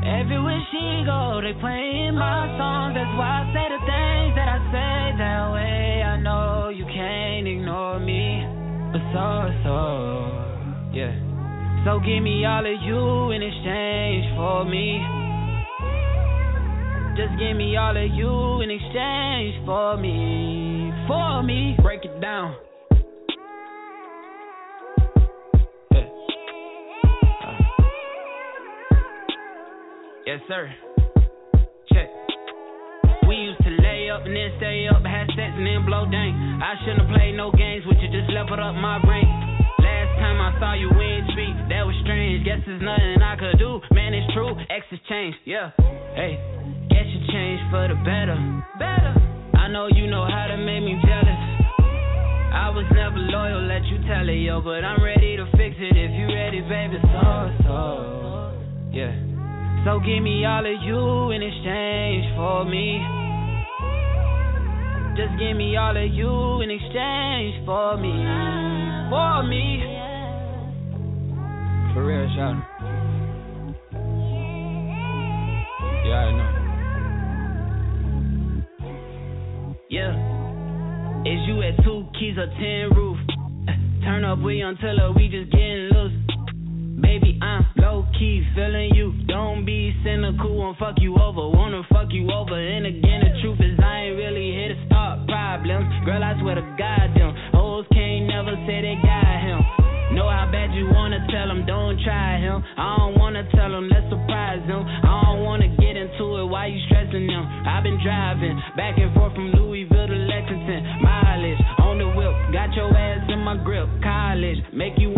Everywhere she go, they playing my song. That's why I say the things that I say that way. I know you can't ignore me, but so so, yeah. So give me all of you in exchange for me. Just give me all of you in exchange for me, for me. Break it down. Yes, sir. Check. We used to lay up and then stay up, have sex and then blow dank. I shouldn't have played no games with you, just leveled up my brain. Last time I saw you, ain't speak, that was strange. Guess there's nothing I could do. Man, it's true, X has changed, yeah. Hey, guess you changed for the better. Better. I know you know how to make me jealous. I was never loyal, let you tell it, yo, but I'm ready to fix it if you ready, baby. So, so, yeah. So give me all of you in exchange for me. Just give me all of you in exchange for me. For me. For real, shout. Yeah, I know. Yeah. Is you at two keys or ten roof? Turn up, we until we just getting loose. Baby, I'm low key feeling you. Don't be cynical, won't fuck you over. Wanna fuck you over. And again, the truth is, I ain't really here to start problems. Girl, I swear to God, them hoes can't never say they got him. Know how bad you wanna tell them, don't try him. I don't wanna tell them, let's surprise them. I don't wanna get into it, why you stressing them? I've been driving back and forth from Louisville to Lexington. Mileage on the whip, got your ass in my grip. College, make you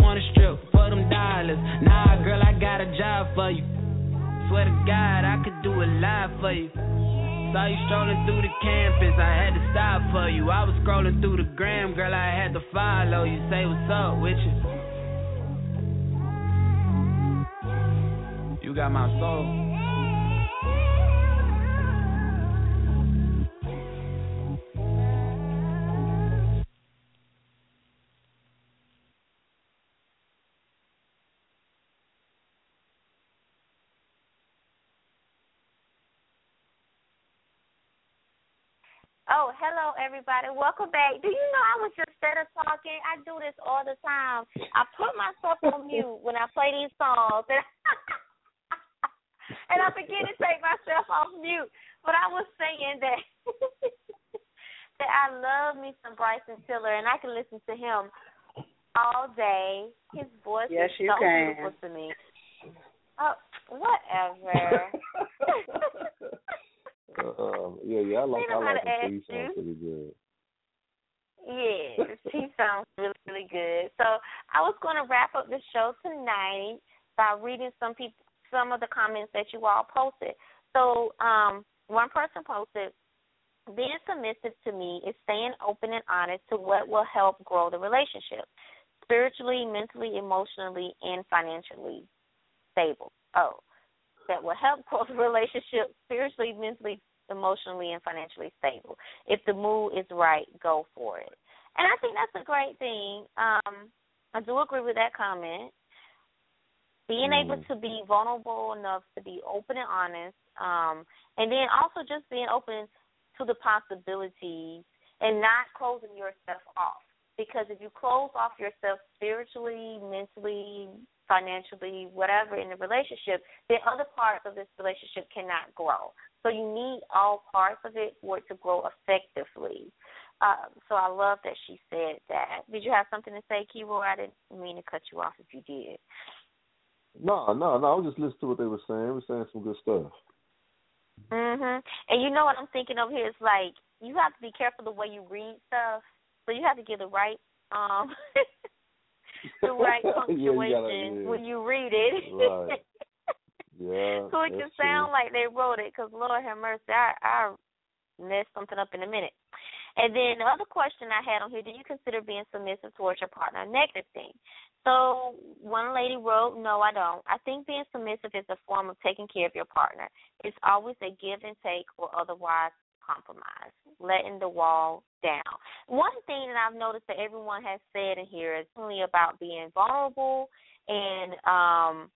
for you. Swear to God, I could do a lot for you. Saw you strolling through the campus, I had to stop for you. I was scrolling through the gram, girl, I had to follow you. Say what's up with you. You got my soul. Hello everybody. Welcome back. Do you know I was just instead of talking, I do this all the time. I put myself on [laughs] mute when I play these songs and, [laughs] and I forget to take myself off mute. But I was saying that [laughs] that I love me some Bryson Tiller and I can listen to him all day. His voice yes, is so can. beautiful to me. Oh, whatever. Um, yeah, yeah, I like I like him. He sounds pretty good. Yes, he [laughs] sounds really, really good. So I was going to wrap up the show tonight by reading some people, some of the comments that you all posted. So um, one person posted, being submissive to me is staying open and honest to what will help grow the relationship, spiritually, mentally, emotionally, and financially stable. Oh, that will help [laughs] grow the relationship spiritually, mentally, emotionally, and financially stable. If the mood is right, go for it. And I think that's a great thing. Um, I do agree with that comment. Being mm. able to be vulnerable enough to be open and honest, um, and then also just being open to the possibilities and not closing yourself off. Because if you close off yourself spiritually, mentally, financially, whatever in the relationship, then other parts of this relationship cannot grow. So you need all parts of it for it to grow effectively. Um, so I love that she said that. Did you have something to say, Keyboard? I didn't mean to cut you off if you did. No, no, no. I was just listening to what they were saying. They were saying some good stuff. Mhm. And you know what I'm thinking of here is like you have to be careful the way you read stuff. So you have to get the right um [laughs] the right [laughs] punctuation yeah, when you read it. Right. [laughs] Yeah. so it can sound true. like they wrote it, because Lord have mercy, I I mess something up in a minute. And then the other question I had on here: Do you consider being submissive towards your partner a negative thing? So one lady wrote, No, I don't. I think being submissive is a form of taking care of your partner. It's always a give and take, or otherwise compromise, letting the wall down. One thing that I've noticed that everyone has said in here is only about being vulnerable and um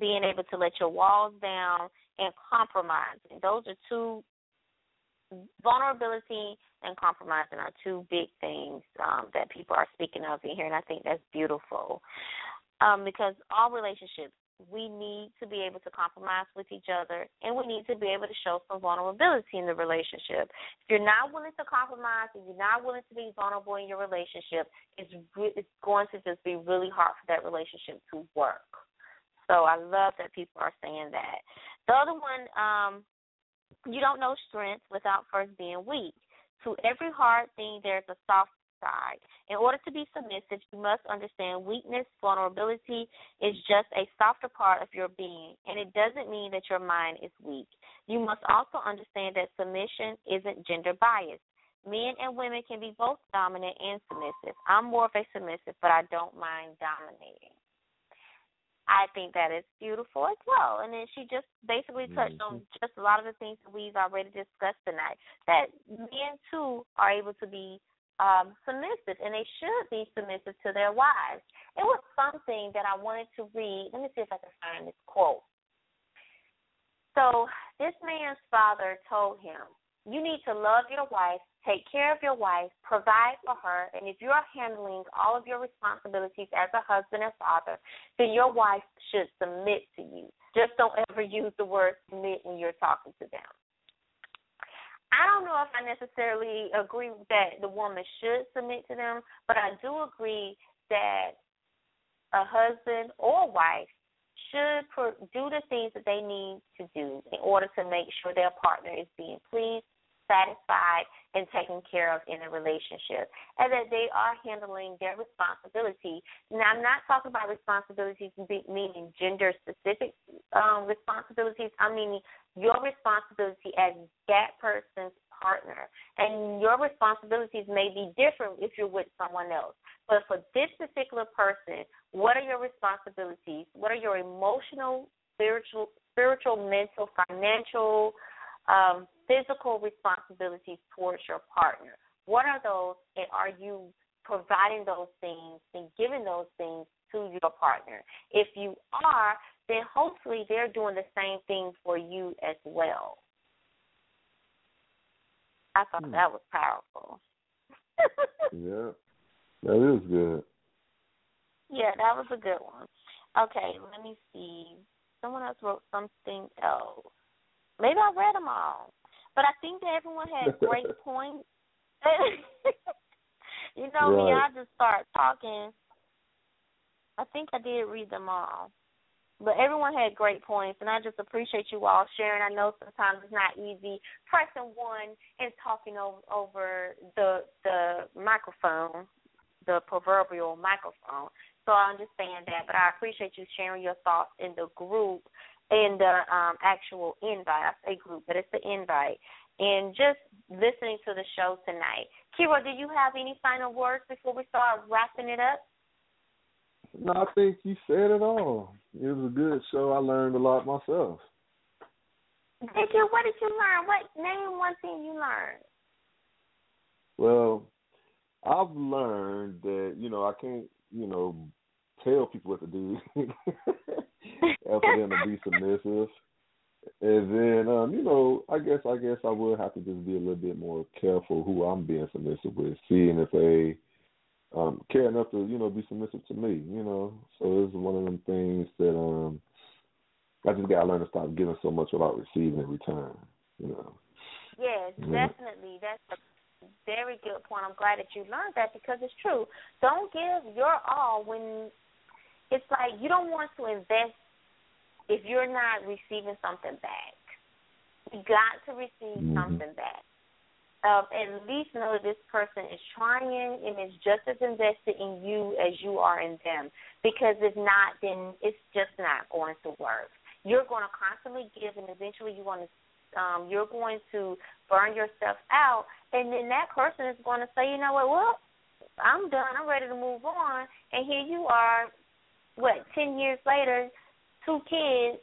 being able to let your walls down and compromising. Those are two vulnerability and compromising are two big things um, that people are speaking of in here, and I think that's beautiful. Um, because all relationships, we need to be able to compromise with each other, and we need to be able to show some vulnerability in the relationship. If you're not willing to compromise, and you're not willing to be vulnerable in your relationship, it's re- it's going to just be really hard for that relationship to work. So I love that people are saying that. The other one, um, you don't know strength without first being weak. To every hard thing, there's a soft side. In order to be submissive, you must understand weakness, vulnerability is just a softer part of your being, and it doesn't mean that your mind is weak. You must also understand that submission isn't gender biased. Men and women can be both dominant and submissive. I'm more of a submissive, but I don't mind dominating. I think that is beautiful as well. And then she just basically touched mm-hmm. on just a lot of the things that we've already discussed tonight. That men too are able to be um, submissive, and they should be submissive to their wives. It was something that I wanted to read. Let me see if I can find this quote. So this man's father told him, "You need to love your wife Take care of your wife, provide for her, and if you are handling all of your responsibilities as a husband and father, then your wife should submit to you. Just don't ever use the word submit when you're talking to them. I don't know if I necessarily agree that the woman should submit to them, but I do agree that a husband or wife should do the things that they need to do in order to make sure their partner is being pleased satisfied and taken care of in a relationship, and that they are handling their responsibility. Now, I'm not talking about responsibilities meaning gender specific um, responsibilities. I mean your responsibility as that person's partner, and your responsibilities may be different if you're with someone else. But for this particular person, what are your responsibilities? What are your emotional, spiritual, spiritual, mental, financial, um, physical responsibilities towards your partner. What are those, and are you providing those things and giving those things to your partner? If you are, then hopefully they're doing the same thing for you as well. I thought hmm. that was powerful. [laughs] yeah, that is good. Yeah, that was a good one. Okay, let me see. Someone else wrote something else. Maybe I read them all, but I think that everyone had [laughs] great points. [laughs] you know right. me, I just start talking. I think I did read them all, but everyone had great points, and I just appreciate you all sharing. I know sometimes it's not easy pressing one and talking over, over the the microphone, the proverbial microphone. So I understand that, but I appreciate you sharing your thoughts in the group in the um, actual invite. I say group, but it's the invite. And just listening to the show tonight. Kira, do you have any final words before we start wrapping it up? No, I think you said it all. It was a good show. I learned a lot myself. Did you? What did you learn? What name one thing you learned? Well, I've learned that you know I can't you know tell people what to do. [laughs] for them to be submissive. And then, um, you know, I guess I guess I would have to just be a little bit more careful who I'm being submissive with, seeing if they um care enough to, you know, be submissive to me, you know. So it's one of them things that um I just gotta learn to stop giving so much without receiving in return, you know. Yes, yeah. definitely. That's a very good point. I'm glad that you learned that because it's true. Don't give your all when it's like you don't want to invest if you're not receiving something back. You got to receive mm-hmm. something back. Um, at least know this person is trying and is just as invested in you as you are in them. Because if not, then it's just not going to work. You're going to constantly give, and eventually you're going to um, you're going to burn yourself out, and then that person is going to say, you know what, well, I'm done. I'm ready to move on, and here you are, what, ten years later, two kids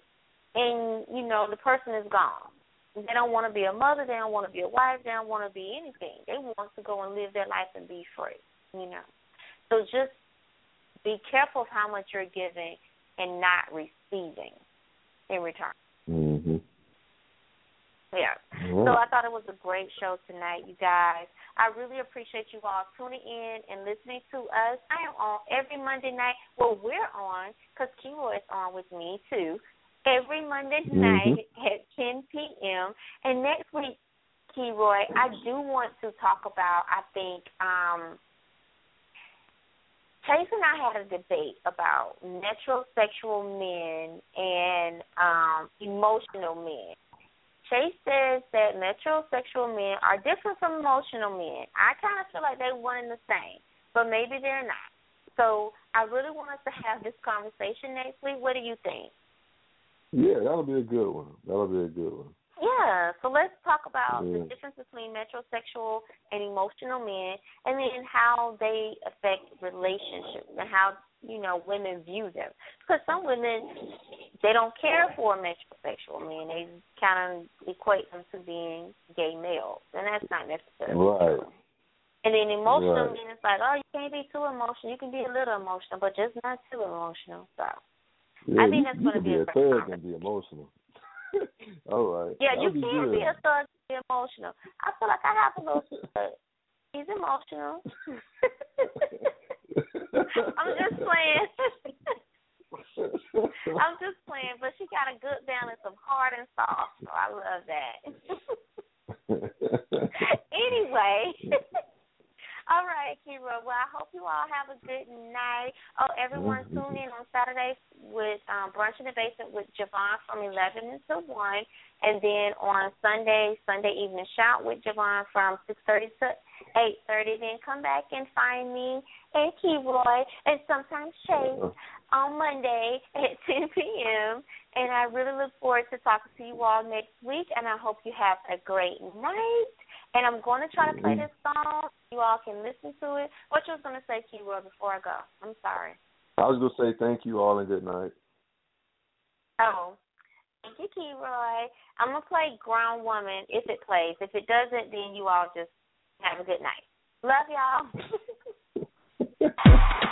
and you know the person is gone. They don't want to be a mother. They don't want to be a wife. They don't want to be anything. They want to go and live their life and be free. You know. So just be careful of how much you're giving, and not receiving in return. Mhm. Yeah. So I thought it was a great show tonight, you guys. I really appreciate you all tuning in and listening to us. I am on every Monday night. Well, we're on because Keroy is on with me too. Every Monday mm-hmm. night at 10 p.m. And next week, Keroy, I do want to talk about. I think um, Chase and I had a debate about metrosexual men and um, emotional men. Chase says that metrosexual men are different from emotional men. I kind of feel like they're one and the same, but maybe they're not. So I really want us to have this conversation next week. What do you think? Yeah, that'll be a good one. That'll be a good one. Yeah, so let's talk about yeah. the difference between metrosexual and emotional men, and then how they affect relationships and how you know women view them. Because some women they don't care for metrosexual men; they kind of equate them to being gay males, and that's not necessarily right. True. And then emotional right. men, it's like, oh, you can't be too emotional. You can be a little emotional, but just not too emotional. So yeah, I think that's going to be a, a thug and be emotional. [laughs] All right. Yeah, That'll you can good. be a thug to be emotional. I feel like I have a little [laughs] thug. He's emotional. [laughs] I'm just playing. I'm just playing, but she got a good balance of hard and soft, so I love that. anyway. Well, I hope you all have a good night. Oh, everyone Mm-hmm. tune in on Saturday with um, Brunch in the Basement with Javon from 11 until 1. And then on Sunday, Sunday Evening Shout with Javon from 6.30 to 8.30. Then come back and find me and Keroy and sometimes Chase on Monday at [laughs] 10 p.m. And I really look forward to talking to you all next week. And I hope you have a great night. And I'm going to try to play mm-hmm. this song. You all can listen to it. What you was going to say, Keroy, before I go? I'm sorry. I was going to say thank you all and good night. Oh, thank you, Keroy. I'm going to play Grown Woman if it plays. If it doesn't, then you all just have a good night. Love y'all. [laughs]